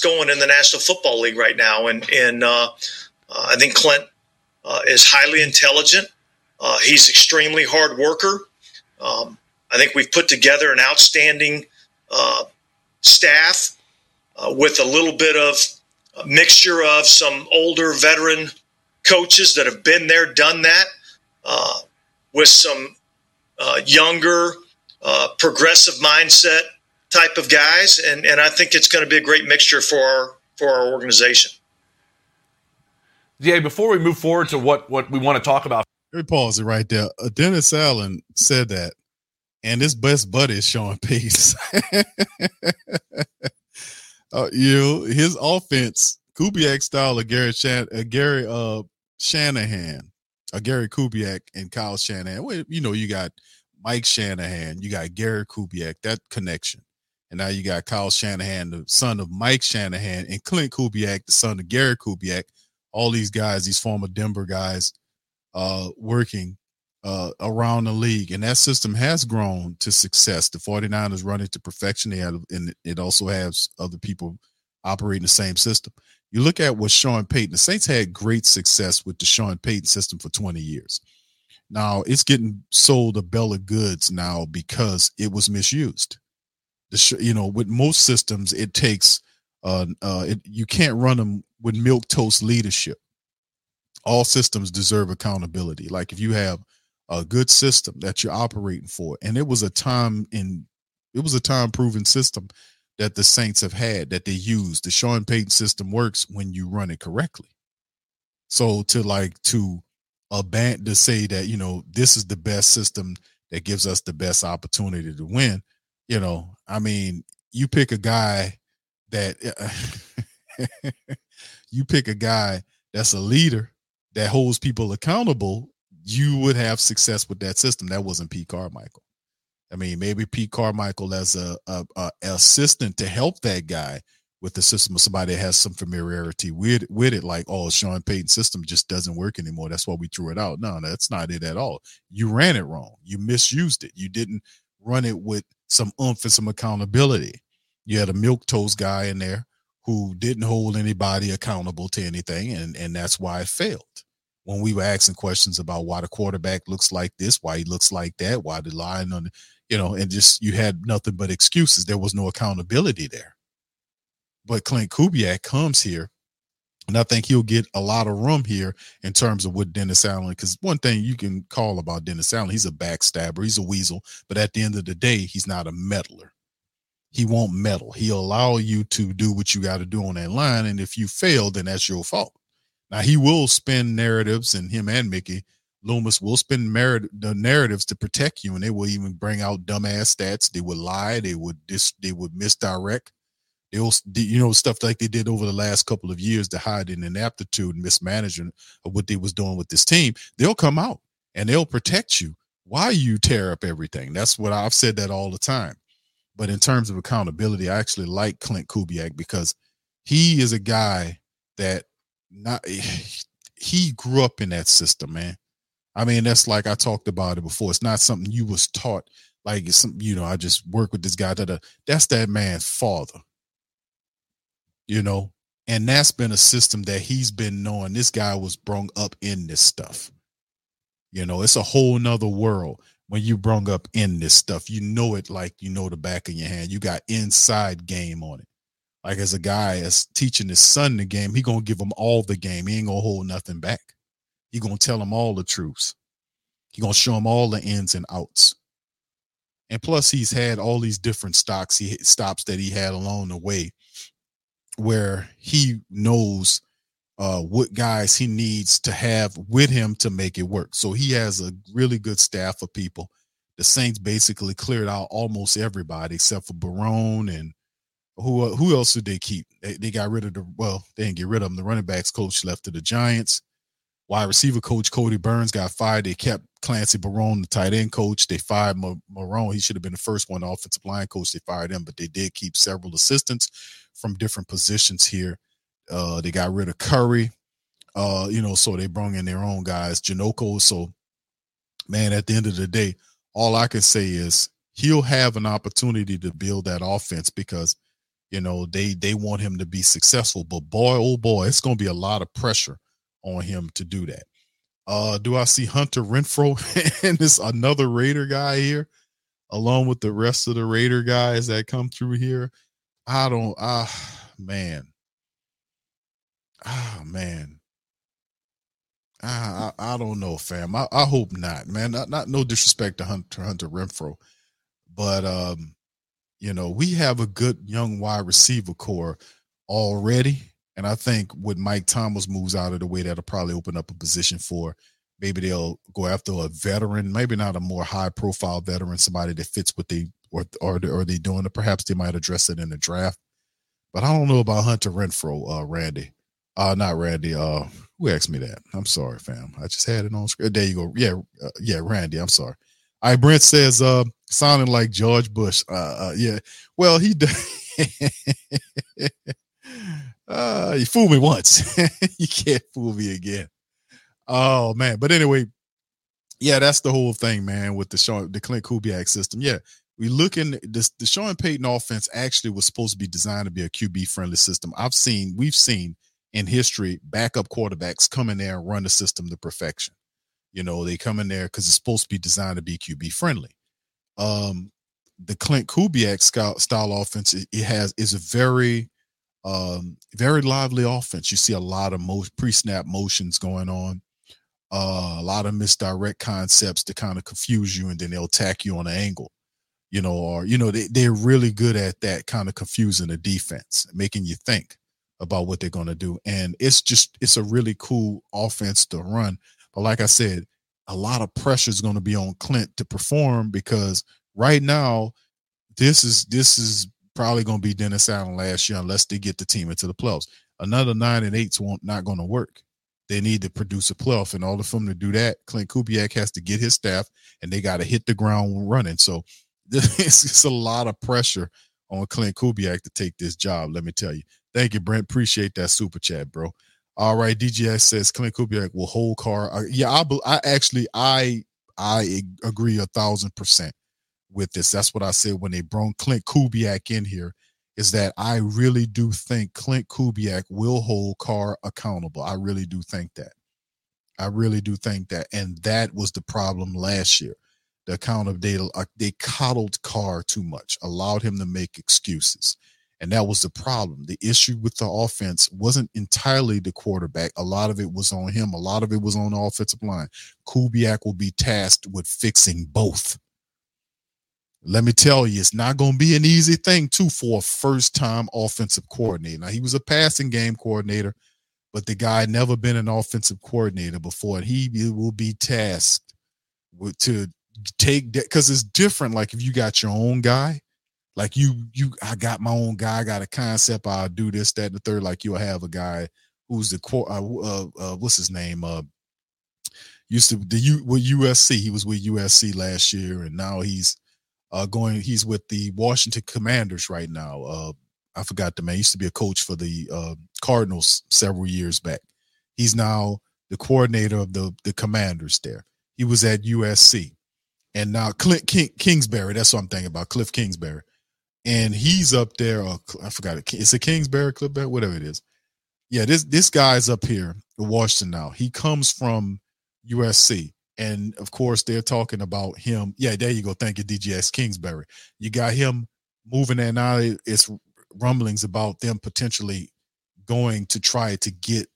going in the National Football League right now. And, and uh, uh, I think Klint uh, is highly intelligent. Uh, he's extremely hard worker. Um, I think we've put together an outstanding staff with a little bit of a mixture of some older veteran coaches that have been there, done that, with some younger, progressive mindset type of guys, and and I think it's going to be a great mixture for our for our organization. Yeah, before we move forward to what what we want to talk about, let me pause it right there. Uh, Dennis Allen said that, and his best buddy is Sean Pace. uh, you know, his offense, Kubiak style of Gary Shan- uh, Gary uh, Shanahan, uh, Gary Kubiak and Kyle Shanahan. Well, you know, you got Mike Shanahan, you got Gary Kubiak, that connection. And now you got Kyle Shanahan, the son of Mike Shanahan, and Klint Kubiak, the son of Gary Kubiak. All these guys, these former Denver guys, uh, working uh, around the league. And that system has grown to success. The 49ers run it to perfection. They have, and it also has other people operating the same system. You look at what Sean Payton, the Saints had great success with the Sean Payton system for 20 years. Now it's getting sold a bill of goods now because it was misused the you know with most systems it takes uh, uh it, you can't run them with milk toast leadership. All systems deserve accountability. Like if you have a good system that you're operating for and it was a time in it was a time proven system that the saints have had that they use the sean payton system works when you run it correctly. So to like to abandon to say that you know this is the best system that gives us the best opportunity to win you know, I mean, you pick a guy that eh, you pick a guy that's a leader that holds people accountable, you would have success with that system. That wasn't Pete Carmichael. I mean, maybe Pete Carmichael as a, a, a assistant to help that guy with the system of somebody that has some familiarity with with it, like, oh, Sean Payton's system just doesn't work anymore. That's why we threw it out. No, that's not it at all. You ran it wrong. You misused it. You didn't run it with some oomph and some accountability. You had a milk toast guy in there who didn't hold anybody accountable to anything, and and that's why it failed. When we were asking questions about why the quarterback looks like this, why he looks like that, why the line on, you know, and just you had nothing but excuses. There was no accountability there. But Klint Kubiak comes here and I think he'll get a lot of room here in terms of what Dennis Allen, because one thing you can call about Dennis Allen, he's a backstabber, he's a weasel, but at the end of the day, he's not a meddler. He won't meddle. He'll allow you to do what you got to do on that line. And if you fail, then that's your fault. Now he will spin narratives, and him and Mickey Loomis will spin the narratives to protect you, and they will even bring out dumbass stats. They would lie, they would dis, they would misdirect they'll you know stuff like they did over the last couple of years to hide an inaptitude and mismanagement of what they was doing with this team they'll come out and they'll protect you. Why you tear up everything? That's what i've said that all the time. But in terms of accountability i actually like klint kubiak because he is a guy that not he grew up in that system man. I mean that's like i talked about it before. It's not something you was taught. Like it's some you know i just work with this guy that that's that man's father you know, and that's been a system that he's been knowing. This guy was brung up in this stuff. You know, it's a whole nother world when you brung up in this stuff. You know it like you know the back of your hand. You got inside game on it. Like as a guy as teaching his son the game, he gonna give him all the game. He ain't gonna hold nothing back. He gonna tell him all the truths. He gonna show him all the ins and outs. And plus, he's had all these different stocks he stops that he had along the way where he knows uh, what guys he needs to have with him to make it work. So he has a really good staff of people. The Saints basically cleared out almost everybody except for Barone and who uh, who else did they keep? They, they got rid of the well, they didn't get rid of them. The running backs coach left to the Giants. Wide receiver coach Cody Burns got fired. They kept Clancy Barone, the tight end coach. They fired Marrone. He should have been the first one, offensive line coach. They fired him, but they did keep several assistants from different positions here. Uh, they got rid of Curry, uh, you know, so they brought in their own guys, Janocko. So, man, at the end of the day, all I can say is he'll have an opportunity to build that offense because You know, they they want him to be successful, but boy, oh boy, it's going to be a lot of pressure on him to do that. Uh, do I see Hunter Renfrow and this another Raider guy here, along with the rest of the Raider guys that come through here? I don't. Ah, man. Ah, man. I, I, I don't know, fam. I, I hope not, man. Not, not no disrespect to Hunter Hunter Renfrow, but um, you know, we have a good young wide receiver core already. And I think with Mike Thomas moves out of the way, that'll probably open up a position for maybe they'll go after a veteran, maybe not a more high profile veteran, somebody that fits what they or or are they doing. Perhaps they might address it in the draft. But I don't know about Hunter Renfrow, uh, Randy. Uh, not Randy. Uh, who asked me that? I'm sorry, fam. I just had it on screen. There you go. Yeah, uh, yeah, Randy. I'm sorry. Right, Brent says, uh, sounding like George Bush. Uh, uh yeah. Well, he uh, you fooled me once. you can't fool me again. Oh man. But anyway, yeah, that's the whole thing, man, with the Sean, the Klint Kubiak system. Yeah. We look in this the Sean Payton offense actually was supposed to be designed to be a QB friendly system. I've seen, we've seen in history backup quarterbacks come in there and run the system to perfection. You know, they come in there because it's supposed to be designed to be QB friendly. Um, the Klint Kubiak style offense, it has is a very, um, very lively offense. You see a lot of mo- pre-snap motions going on, uh, a lot of misdirect concepts to kind of confuse you, and then they'll attack you on an angle. You know, or you know, they, they're really good at that kind of confusing the defense, making you think about what they're going to do. And it's just it's a really cool offense to run but like I said, a lot of pressure is going to be on Klint to perform because right now, this is this is probably going to be Dennis Allen last year unless they get the team into the playoffs. Another nine and eight's won't not going to work. They need to produce a playoff, and all of them to do that, Klint Kubiak has to get his staff, and they got to hit the ground running. So it's, it's a lot of pressure on Klint Kubiak to take this job. Let me tell you. Thank you, Brent. Appreciate that super chat, bro. All right, DGS says Klint Kubiak will hold Carr. Uh, yeah, I, I actually I I agree a thousand percent with this. That's what I said when they brought Klint Kubiak in here. Is that I really do think Klint Kubiak will hold Carr accountable. I really do think that. I really do think that, and that was the problem last year. The account of they uh, they coddled Carr too much, allowed him to make excuses. And that was the problem. The issue with the offense wasn't entirely the quarterback. A lot of it was on him. A lot of it was on the offensive line. Kubiak will be tasked with fixing both. Let me tell you, it's not going to be an easy thing, too, for a first time offensive coordinator. Now, he was a passing game coordinator, but the guy never been an offensive coordinator before. And he will be tasked with, to take that because it's different. Like if you got your own guy, like you you i got my own guy i got a concept i'll do this that and the third like you'll have a guy who's the uh, uh, uh, what's his name uh used to the U with USC he was with USC last year and now he's uh going he's with the Washington Commanders right now uh I forgot the man he used to be a coach for the uh Cardinals several years back he's now the coordinator of the the Commanders there he was at USC and now Clint King, Kingsbury that's what I'm thinking about Cliff Kingsbury and he's up there. Uh, I forgot it. It's a Kingsbury Clip, whatever it is. Yeah, this this guy's up here in Washington now. He comes from USC, and of course they're talking about him. Yeah, there you go. Thank you, DGS Kingsbury. You got him moving there now. It's rumblings about them potentially going to try to get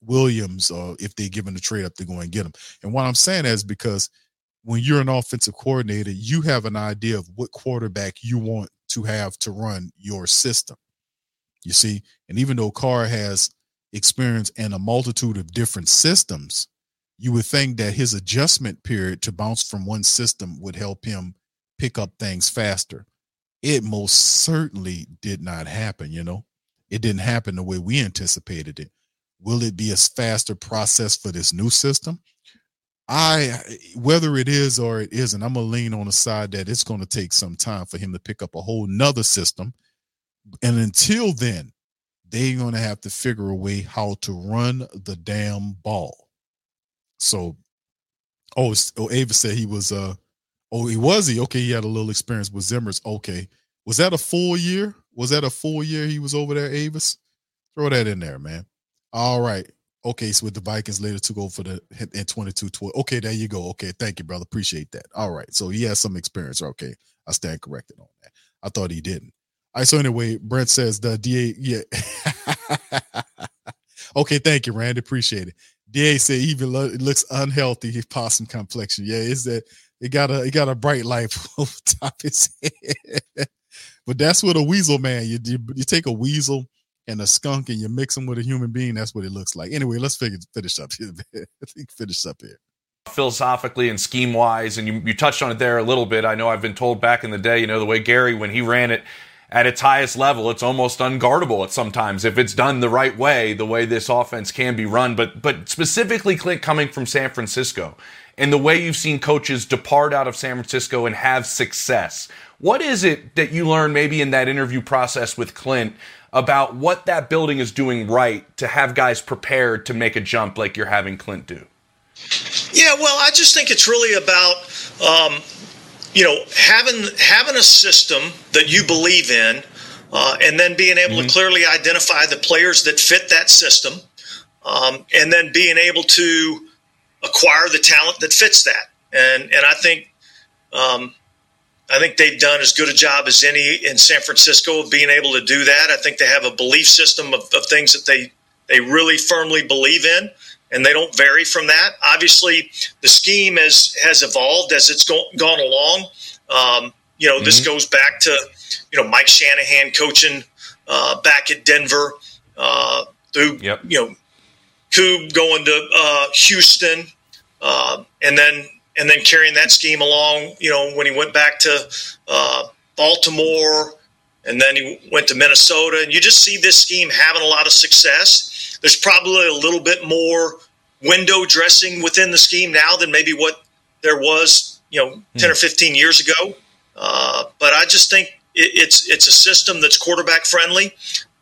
Williams, or uh, if they're given the trade up to go and get him. And what I'm saying is because when you're an offensive coordinator, you have an idea of what quarterback you want to have to run your system. You see, and even though Carr has experience in a multitude of different systems, you would think that his adjustment period to bounce from one system would help him pick up things faster. It most certainly did not happen, you know. It didn't happen the way we anticipated it. Will it be a faster process for this new system? I whether it is or it isn't, I'm gonna lean on the side that it's gonna take some time for him to pick up a whole nother system. And until then, they're gonna have to figure a way how to run the damn ball. So oh, oh Ava said he was uh oh he was he okay, he had a little experience with Zimmer's. Okay. Was that a full year Was that a full year he was over there, Avis? Throw that in there, man. All right. Okay, so with the Vikings later took over for the hit in 22 12. Okay, there you go. Okay, thank you, brother. Appreciate that. All right. So he has some experience. Okay. I stand corrected on that. I thought he didn't. All right, so anyway, Brent says the DA, yeah. okay, thank you, Randy. Appreciate it. DA said even lo- it looks unhealthy, possum complexion. Yeah, is that it got a it got a bright light over top his head. but that's what a weasel man. You, you you take a weasel and a skunk and you mix them with a human being. That's what it looks like. Anyway, let's figure finish up here. finish up here philosophically and scheme wise, and you, you touched on it there a little bit. I know I've been told back in the day, you know, the way Gary, when he ran it at its highest level, it's almost unguardable at sometimes if it's done the right way, the way this offense can be run. But but specifically, Klint coming from San Francisco and the way you've seen coaches depart out of San Francisco and have success. What is it that you learned maybe in that interview process with Klint about what that building is doing right to have guys prepared to make a jump like you're having Klint do? Yeah, well, I just think it's really about um, you know having having a system that you believe in, uh, and then being able mm-hmm. to clearly identify the players that fit that system, um, and then being able to acquire the talent that fits that. And and I think um, I think they've done as good a job as any in San Francisco of being able to do that. I think they have a belief system of, of things that they they really firmly believe in and they don't vary from that. Obviously, the scheme has has evolved as it's go, gone along. Um, you know, mm-hmm. this goes back to you know Mike Shanahan coaching uh, back at Denver, uh, through yep. you know Coob going to uh, Houston, uh, and then and then carrying that scheme along. You know, when he went back to uh, Baltimore. And then he went to Minnesota, and you just see this scheme having a lot of success there's probably a little bit more window dressing within the scheme now than maybe what there was, you know, 10 or hmm. 15 years ago. Uh, but I just think it, it's it's a system that's quarterback friendly,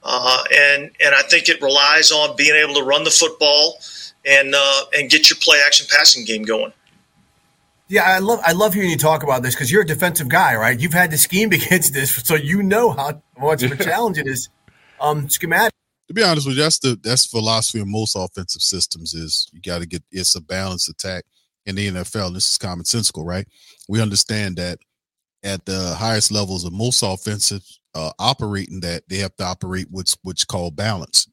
uh, and and I think it relies on being able to run the football and uh, and get your play action passing game going. Yeah, I love I love hearing you talk about this because you're a defensive guy, right? You've had to scheme against this, so you know how much of a challenge it is. Um, schematic to be honest with you, that's the that's the philosophy of most offensive systems is you got to get it's a balanced attack in the NFL. And This is commonsensical, right? We understand that at the highest levels of most offensive uh, operating that they have to operate what's what's called balance,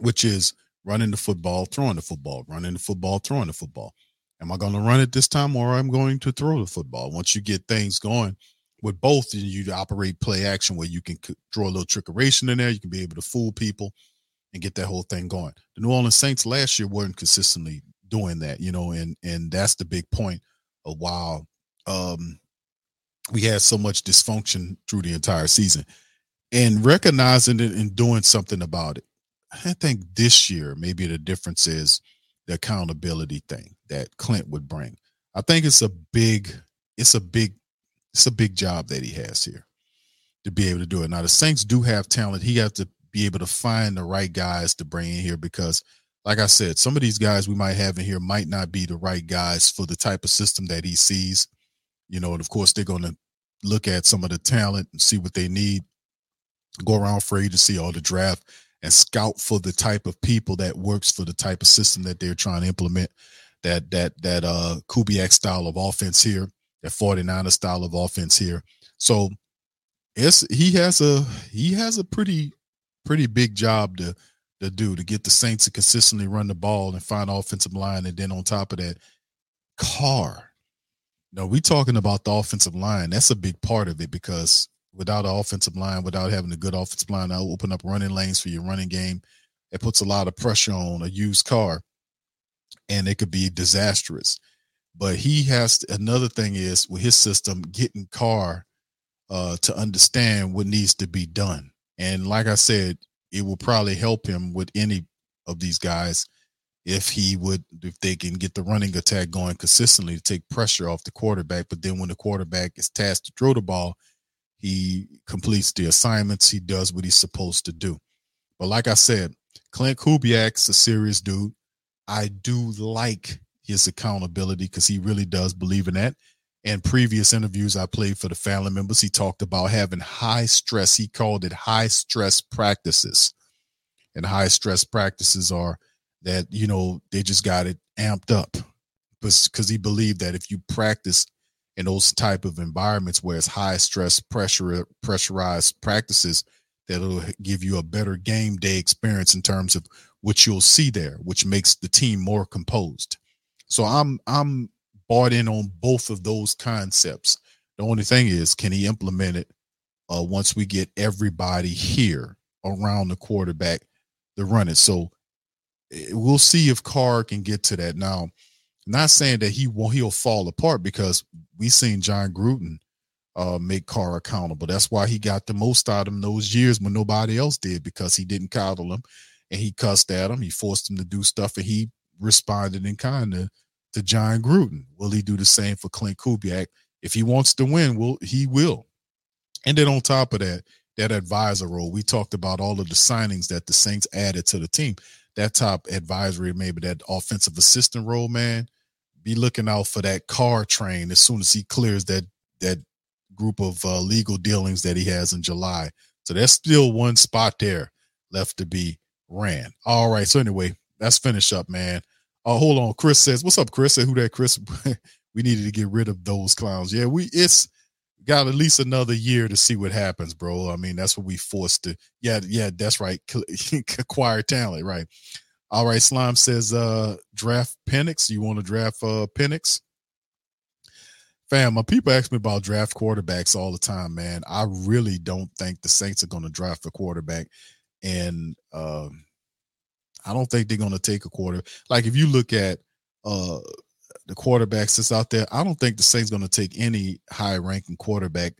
which is running the football, throwing the football, running the football, throwing the football. Am I going to run it this time or I'm going to throw the football? Once you get things going, with both and you operate play action where you can draw a little trickeration in there you can be able to fool people and get that whole thing going. The new orleans saints last year weren't consistently doing that you know and and that's the big point of why um we had so much dysfunction through the entire season. And recognizing it and doing something about it i think this year maybe the difference is the accountability thing that klint would bring. I think it's a big it's a big it's a big job that he has here to be able to do it. Now the Saints do have talent. He has to be able to find the right guys to bring in here because, like I said, some of these guys we might have in here might not be the right guys for the type of system that he sees. You know, and of course they're going to look at some of the talent and see what they need. Go around for agency or the draft and scout for the type of people that works for the type of system that they're trying to implement. That that that uh Kubiak style of offense here that 49er style of offense here. So it's he has a he has a pretty pretty big job to to do to get the Saints to consistently run the ball and find offensive line, and then on top of that, Carr. No, we talking about the offensive line. That's a big part of it because without an offensive line, without having a good offensive line, that'll open up running lanes for your running game. It puts a lot of pressure on a used car, and it could be disastrous. But he has to, another thing is with his system getting Carr uh, to understand what needs to be done. And like I said, it will probably help him with any of these guys if he would if they can get the running attack going consistently to take pressure off the quarterback. But then when the quarterback is tasked to throw the ball, he completes the assignments. He does what he's supposed to do. But like I said, Klint Kubiak's a serious dude. I do like his accountability because he really does believe in that. in previous interviews I played for the family members, he talked about having high stress. He called it high stress practices. And high stress practices are that, you know, they just got it amped up because he believed that if you practice in those type of environments where it's high stress pressure uh, pressurized practices that'll give you a better game day experience in terms of what you'll see there which makes the team more composed so i'm i'm bought in on both of those concepts. The only thing is, can he implement it uh, once we get everybody here around the quarterback to run it? So eh, we'll see if Carr can get to that. Now, not saying that he won't he'll fall apart because we seen Jon Gruden uh, make Carr accountable. That's why he got the most out of him those years when nobody else did because he didn't coddle him and he cussed at him. He forced him to do stuff and he responded in kind of to Jon Gruden. Will he do the same for Klint Kubiak? If he wants to win, will he will. And then on top of that, that advisor role, we talked about all of the signings that the Saints added to the team. That top advisory, maybe that offensive assistant role, man. Be looking out for that car train as soon as he clears that that group of uh, legal dealings that he has in July. So there's still one spot there left to be ran. All right. So anyway, let's finish up, man. Oh, hold on. Chris says, "What's up, Chris?" Said, "Who that, Chris?" we needed to get rid of those clowns. Yeah, we it's got at least another year to see what happens, bro. I mean, that's what we forced to. Yeah, yeah, that's right. Acquire talent, right? All right. Slime says, "Uh, draft Penix. You want to draft uh Penix?" Fam, my people ask me about draft quarterbacks all the time, man. I really don't think the Saints are going to draft a quarterback, and um I don't think they're going to take a quarter. Like if you look at uh the quarterbacks that's out there, I don't think the Saints going to take any high ranking quarterback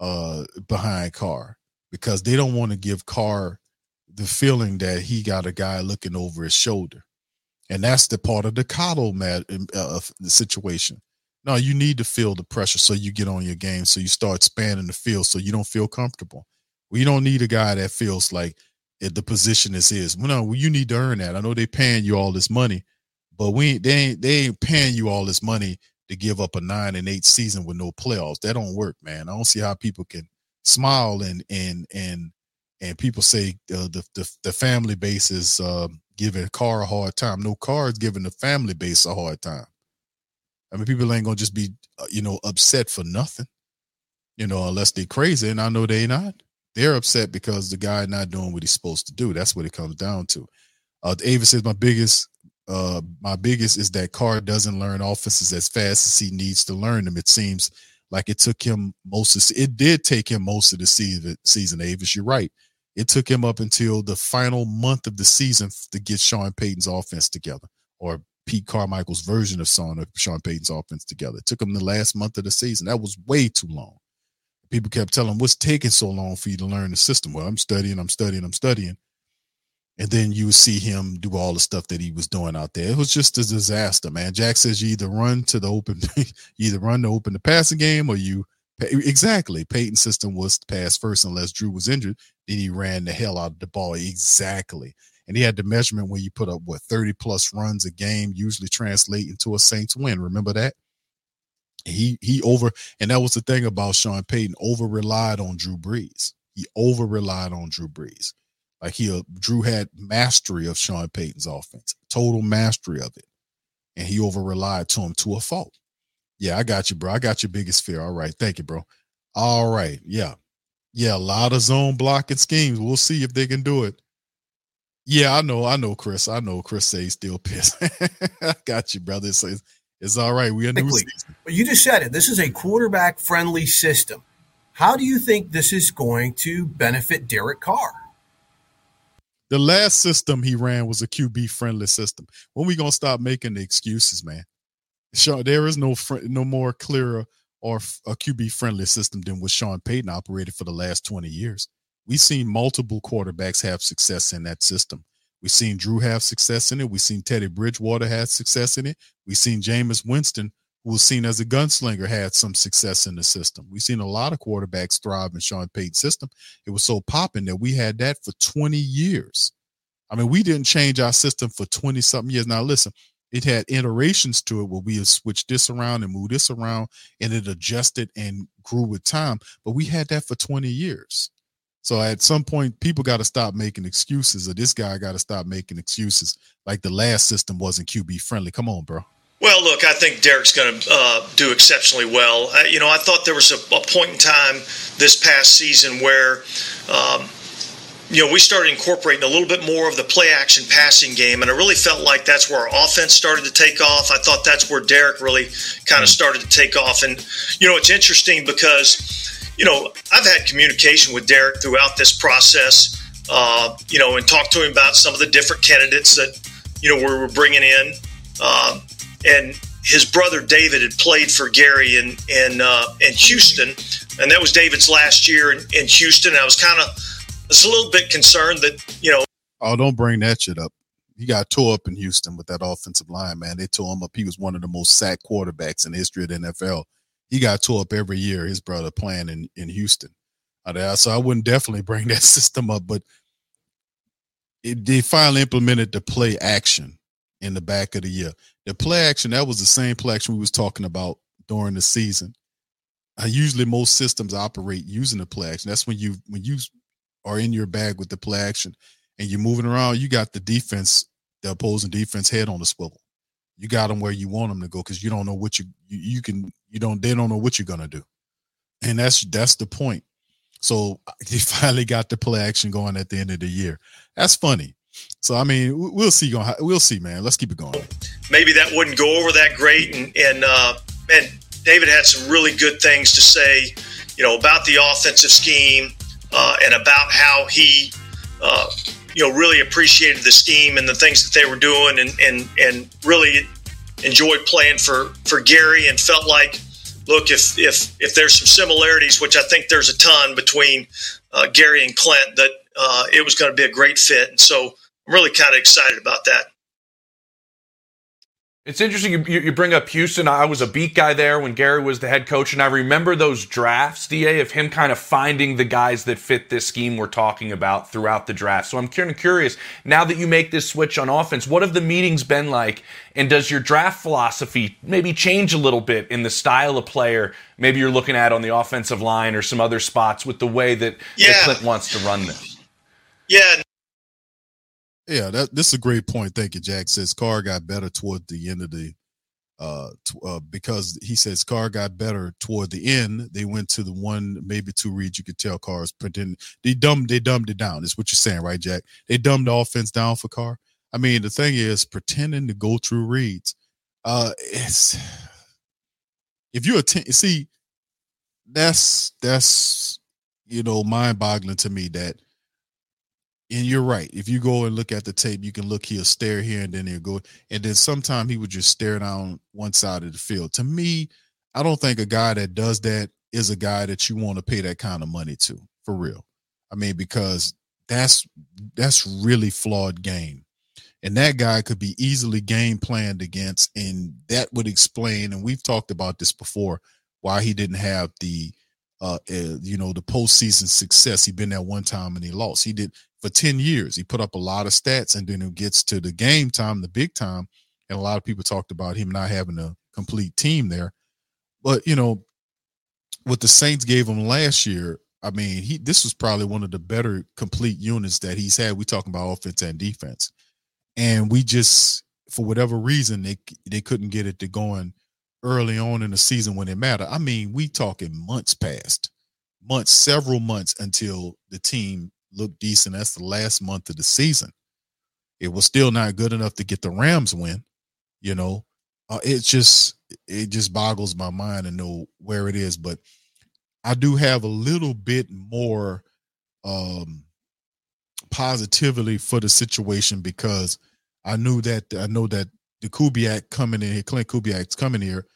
uh behind Carr because they don't want to give Carr the feeling that he got a guy looking over his shoulder. And that's the part of the coddle mad uh, the situation. No, you need to feel the pressure so you get on your game, so you start spanning the field, so you don't feel comfortable. We don't need a guy that feels like the position is. Well, no, you need to earn that. I know they paying you all this money, but we they ain't they ain't paying you all this money to give up a nine and eight season with no playoffs. That don't work, man. I don't see how people can smile and and and and people say uh, the, the the family base is uh, giving Carr a hard time. No, Carr is giving the family base a hard time. I mean, people ain't gonna just be uh, you know upset for nothing, you know, unless they crazy, and I know they not. They're upset because the guy not doing what he's supposed to do. That's what it comes down to. Uh, Ava says my biggest, uh, my biggest is that Carr doesn't learn offenses as fast as he needs to learn them. It seems like it took him most of it did take him most of the season. Season, Avis, you're right. It took him up until the final month of the season to get Sean Payton's offense together, or Pete Carmichael's version of Sean, Sean Payton's offense together. It took him the last month of the season. That was way too long people kept telling what's taking so long for you to learn the system? Well i'm studying i'm studying i'm studying. And then you would see him do all the stuff that he was doing out there. It was just a disaster man. Jack says you either run to the open you either run to open the passing game or you exactly. Payton's system was pass first unless drew was injured. Then he ran the hell out of the ball. Exactly. And he had the measurement when you put up what 30 plus runs a game usually translate into a saints win. Remember that he he over and that was the thing about Sean Payton over relied on Drew Brees. He over relied on Drew Brees. Like he uh, Drew had mastery of Sean Payton's offense, total mastery of it, and he over relied to him to a fault. Yeah, I got you, bro. I got your biggest fear. All right, thank you, bro. All right, yeah, yeah. A lot of zone blocking schemes. We'll see if they can do it. Yeah, I know, I know, Chris. I know, Chris says still pissed. I got you, brother. So it's all right. We a new season. But you just said it. This is a quarterback friendly system. How do you think this is going to benefit Derek Carr? The last system he ran was a QB friendly system. When we gonna stop making the excuses, man? Sean, there is no fr- no more clearer or a QB friendly system than what Sean Payton operated for the last 20 years. We've seen multiple quarterbacks have success in that system. We've seen Drew have success in it. We've seen Teddy Bridgewater have success in it. We've seen Jameis Winston, who was seen as a gunslinger, had some success in the system. We've seen a lot of quarterbacks thrive in Sean Payton's system. It was so popping that we had that for 20 years. I mean, we didn't change our system for 20 something years. Now, listen, it had iterations to it where we have switched this around and moved this around and it adjusted and grew with time. But we had that for 20 years. So at some point, people got to stop making excuses, or this guy got to stop making excuses like the last system wasn't QB friendly. Come on, bro. Well, look, I think Derek's going to uh, do exceptionally well. Uh, you know, I thought there was a, a, point in time this past season where um, you know, we started incorporating a little bit more of the play action passing game, and I really felt like that's where our offense started to take off. I thought that's where Derek really kind of started to take off. And, you know, it's interesting because, you know, I've had communication with Derek throughout this process, uh, you know, and talked to him about some of the different candidates that, you know, we were bringing in. Uh, and his brother David had played for Gary in, in, uh, in Houston, and that was David's last year in, in Houston. I was kind of was a little bit concerned that you know. Oh, don't bring that shit up. He got tore up in Houston with that offensive line, man. They tore him up. He was one of the most sacked quarterbacks in the history of the NFL. He got tore up every year. His brother playing in in Houston. So I wouldn't definitely bring that system up, but it, they finally implemented the play action in the back of the year. The play action that was the same play action we was talking about during the season. Uh, usually, most systems operate using the play action. That's when you when you are in your bag with the play action and you're moving around, you got the defense, the opposing defense head on the swivel. You got them where you want them to go because you don't know what you, you you can you don't they don't know what you're gonna do, and that's that's the point. So he finally got the play action going at the end of the year. That's funny. So I mean, we'll see. We'll see, man. Let's keep it going. Maybe that wouldn't go over that great, and and uh, and David had some really good things to say, you know, about the offensive scheme, uh, and about how he, uh, you know, really appreciated the scheme and the things that they were doing, and and and really enjoyed playing for for Gary, and felt like, look, if if if there's some similarities, which I think there's a ton between uh, Gary and Klint, that uh, it was going to be a great fit, and so I'm really kind of excited about that. It's interesting you, you bring up Houston. I was a beat guy there when Gary was the head coach, and I remember those drafts, Da, of him kind of finding the guys that fit this scheme we're talking about throughout the draft. So I'm kind of curious now that you make this switch on offense, what have the meetings been like? And does your draft philosophy maybe change a little bit in the style of player maybe you're looking at on the offensive line or some other spots with the way that, yeah. that Klint wants to run this? Yeah, yeah, that this is a great point. Thank you, Jack. Says Carr got better toward the end of the uh, t- uh, because he says Carr got better toward the end. They went to the one, maybe two reads. You could tell Carr's pretending they dumbed they dumbed it down. Is what you're saying, right, Jack? They dumbed the offense down for Carr. I mean, the thing is pretending to go through reads. Uh, it's if you attend, see, that's that's you know mind boggling to me that and you're right. If you go and look at the tape, you can look, he'll stare here and then he'll go. And then sometime he would just stare down one side of the field. To me, I don't think a guy that does that is a guy that you want to pay that kind of money to, for real. I mean, because that's that's really flawed game. And that guy could be easily game planned against, and that would explain, and we've talked about this before, why he didn't have the uh, uh you know the postseason success. He been there one time and he lost. He did for 10 years. He put up a lot of stats and then it gets to the game time, the big time. And a lot of people talked about him not having a complete team there. But, you know, what the Saints gave him last year, I mean, he this was probably one of the better complete units that he's had. We talking about offense and defense. And we just for whatever reason they they couldn't get it to going early on in the season when it mattered. I mean, we talking months past, months, several months until the team looked decent. That's the last month of the season. It was still not good enough to get the Rams win. You know, uh, it just it just boggles my mind to know where it is. But I do have a little bit more um positively for the situation because I knew that I know that the Kubiak coming in here, Klint Kubiak's coming here,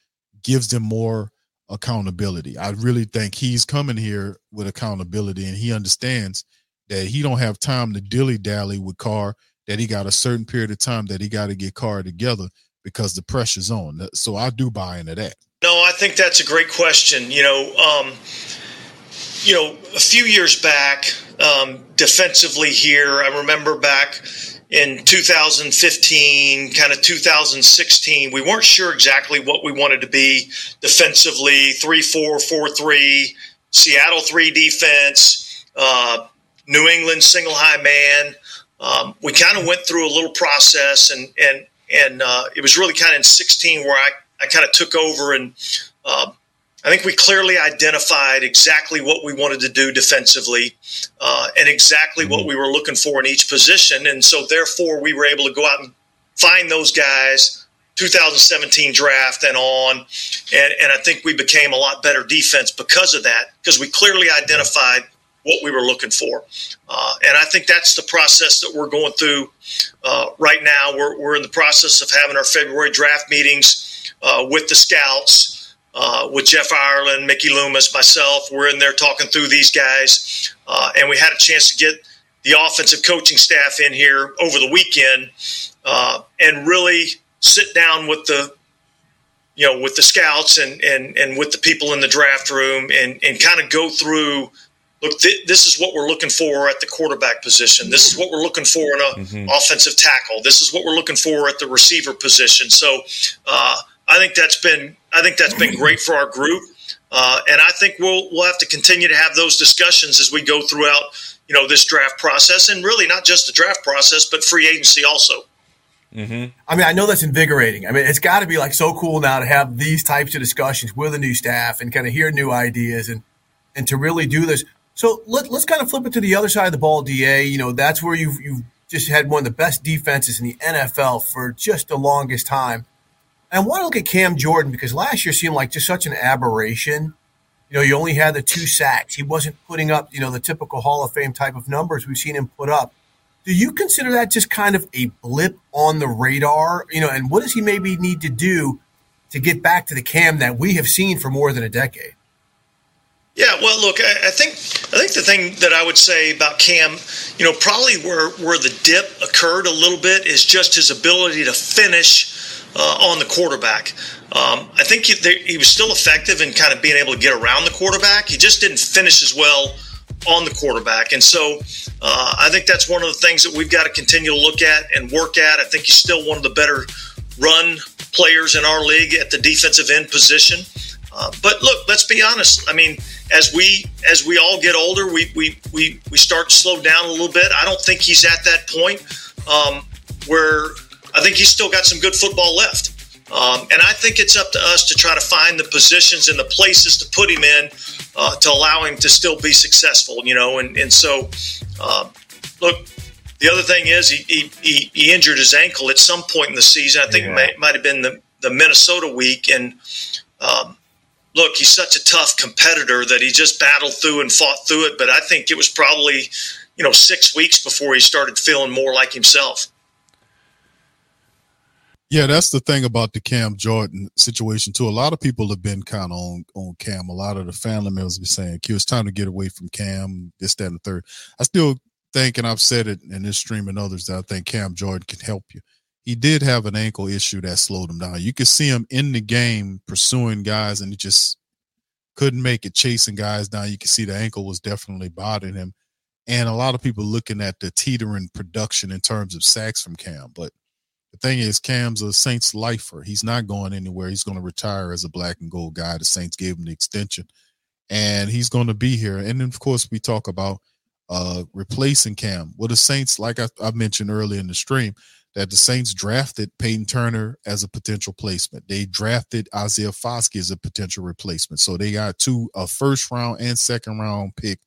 gives them more accountability. I really think he's coming here with accountability and he understands that he don't have time to dilly dally with Carr. That he got a certain period of time that he got to get Carr together because the pressure's on. So I do buy into that. No, I think that's a great question. You know, um, you know, a few years back, um, defensively here, I remember back in 2015, kind of 2016, we weren't sure exactly what we wanted to be defensively 3 4, 4 3, Seattle 3 defense, uh, New England single high man. Um, we kind of went through a little process, and, and, and uh, it was really kind of in 16 where I, I kind of took over and uh, I think we clearly identified exactly what we wanted to do defensively uh, and exactly mm-hmm. what we were looking for in each position. And so, therefore, we were able to go out and find those guys 2017 draft and on. And, and I think we became a lot better defense because of that, because we clearly identified what we were looking for. Uh, and I think that's the process that we're going through uh, right now. We're, we're in the process of having our February draft meetings uh, with the scouts uh, with Jeff Ireland, Mickey Loomis, myself. We're in there talking through these guys, uh, and we had a chance to get the offensive coaching staff in here over the weekend uh, and really sit down with the you know with the scouts and and and with the people in the draft room and and kind of go through look th- this is what we're looking for at the quarterback position this is what we're looking for in an mm-hmm. offensive tackle this is what we're looking for at the receiver position so uh, I think that's been I think that's been great for our group, uh, and I think we'll we'll have to continue to have those discussions as we go throughout you know this draft process, and really not just the draft process, but free agency also. Mm-hmm. I mean, I know that's invigorating. I mean, it's got to be like so cool now to have these types of discussions with a new staff and kind of hear new ideas and and to really do this. So let, us kind of flip it to the other side of the ball, Da. You know, that's where you've you've just had one of the best defenses in the NFL for just the longest time. I want to look at Cam Jordan because last year seemed like just such an aberration. You know, he only had the two sacks. He wasn't putting up, you know, the typical Hall of Fame type of numbers we've seen him put up. Do you consider that just kind of a blip on the radar? You know, and what does he maybe need to do to get back to the Cam that we have seen for more than a decade? Yeah, well, look, I, I, think I think the thing that I would say about Cam, you know, probably where where the dip occurred a little bit is just his ability to finish uh, on the quarterback. Um, I think he, he, was still effective in kind of being able to get around the quarterback. He just didn't finish as well on the quarterback. And so uh, I think that's one of the things that we've got to continue to look at and work at. I think he's still one of the better run players in our league at the defensive end position. Uh, but look, let's be honest. I mean, as we as we all get older, we we we, we start to slow down a little bit. I don't think he's at that point um, where I think he's still got some good football left. Um, and I think it's up to us to try to find the positions and the places to put him in uh, to allow him to still be successful, you know. And, and so, uh, look, the other thing is he, he, he, injured his ankle at some point in the season. I think yeah. it might, might have been the, the Minnesota week. And um, look, he's such a tough competitor that he just battled through and fought through it. But I think it was probably, you know, six weeks before he started feeling more like himself. Yeah, that's the thing about the Cam Jordan situation too. A lot of people have been kind of on on Cam. A lot of the family members be saying, "Q, it's time to get away from Cam." This, that, and the third. I still think, and I've said it in this stream and others, that I think Cam Jordan can help you. He did have an ankle issue that slowed him down. You could see him in the game pursuing guys, and he just couldn't make it, chasing guys down. You can see the ankle was definitely bothering him, and a lot of people looking at the teetering production in terms of sacks from Cam, but the thing is, Cam's a Saints lifer. He's not going anywhere. He's going to retire as a black and gold guy. The Saints gave him the extension, and he's going to be here. And then, of course, we talk about uh, replacing Cam. Well, the Saints, like I, I mentioned earlier in the stream, that the Saints drafted Payton Turner as a potential placement. They drafted Isaiah Foskey as a potential replacement. So they got two a first round and second round pick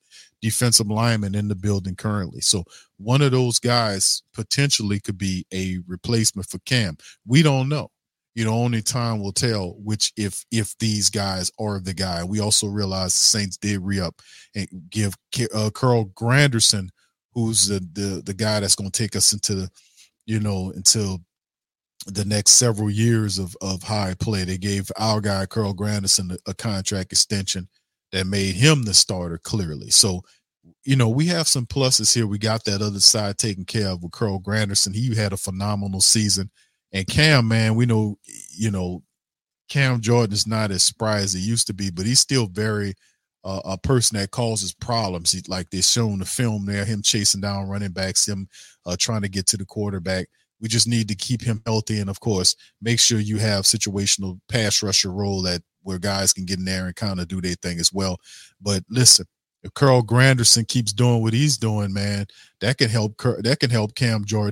defensive lineman in the building currently. So one of those guys potentially could be a replacement for Cam. We don't know. You know, only time will tell which if if these guys are the guy. We also realize the Saints did re up and give uh, Carl Granderson, who's the the the guy that's going to take us into the, you know, until the next several years of of high play. They gave our guy Carl Granderson a, a contract extension that made him the starter clearly. So, you know, we have some pluses here. We got that other side taken care of with Carl Granderson. He had a phenomenal season. And Cam, man, we know, you know, Cam Jordan is not as spry as he used to be, but he's still very a person that causes problems. He, like they're showing the film there, him chasing down running backs, him uh, trying to get to the quarterback. We just need to keep him healthy, and of course, make sure you have situational pass rusher role that where guys can get in there and kind of do their thing as well. But listen, if Carl Granderson keeps doing what he's doing, man, that can help. That can help Cam Jordan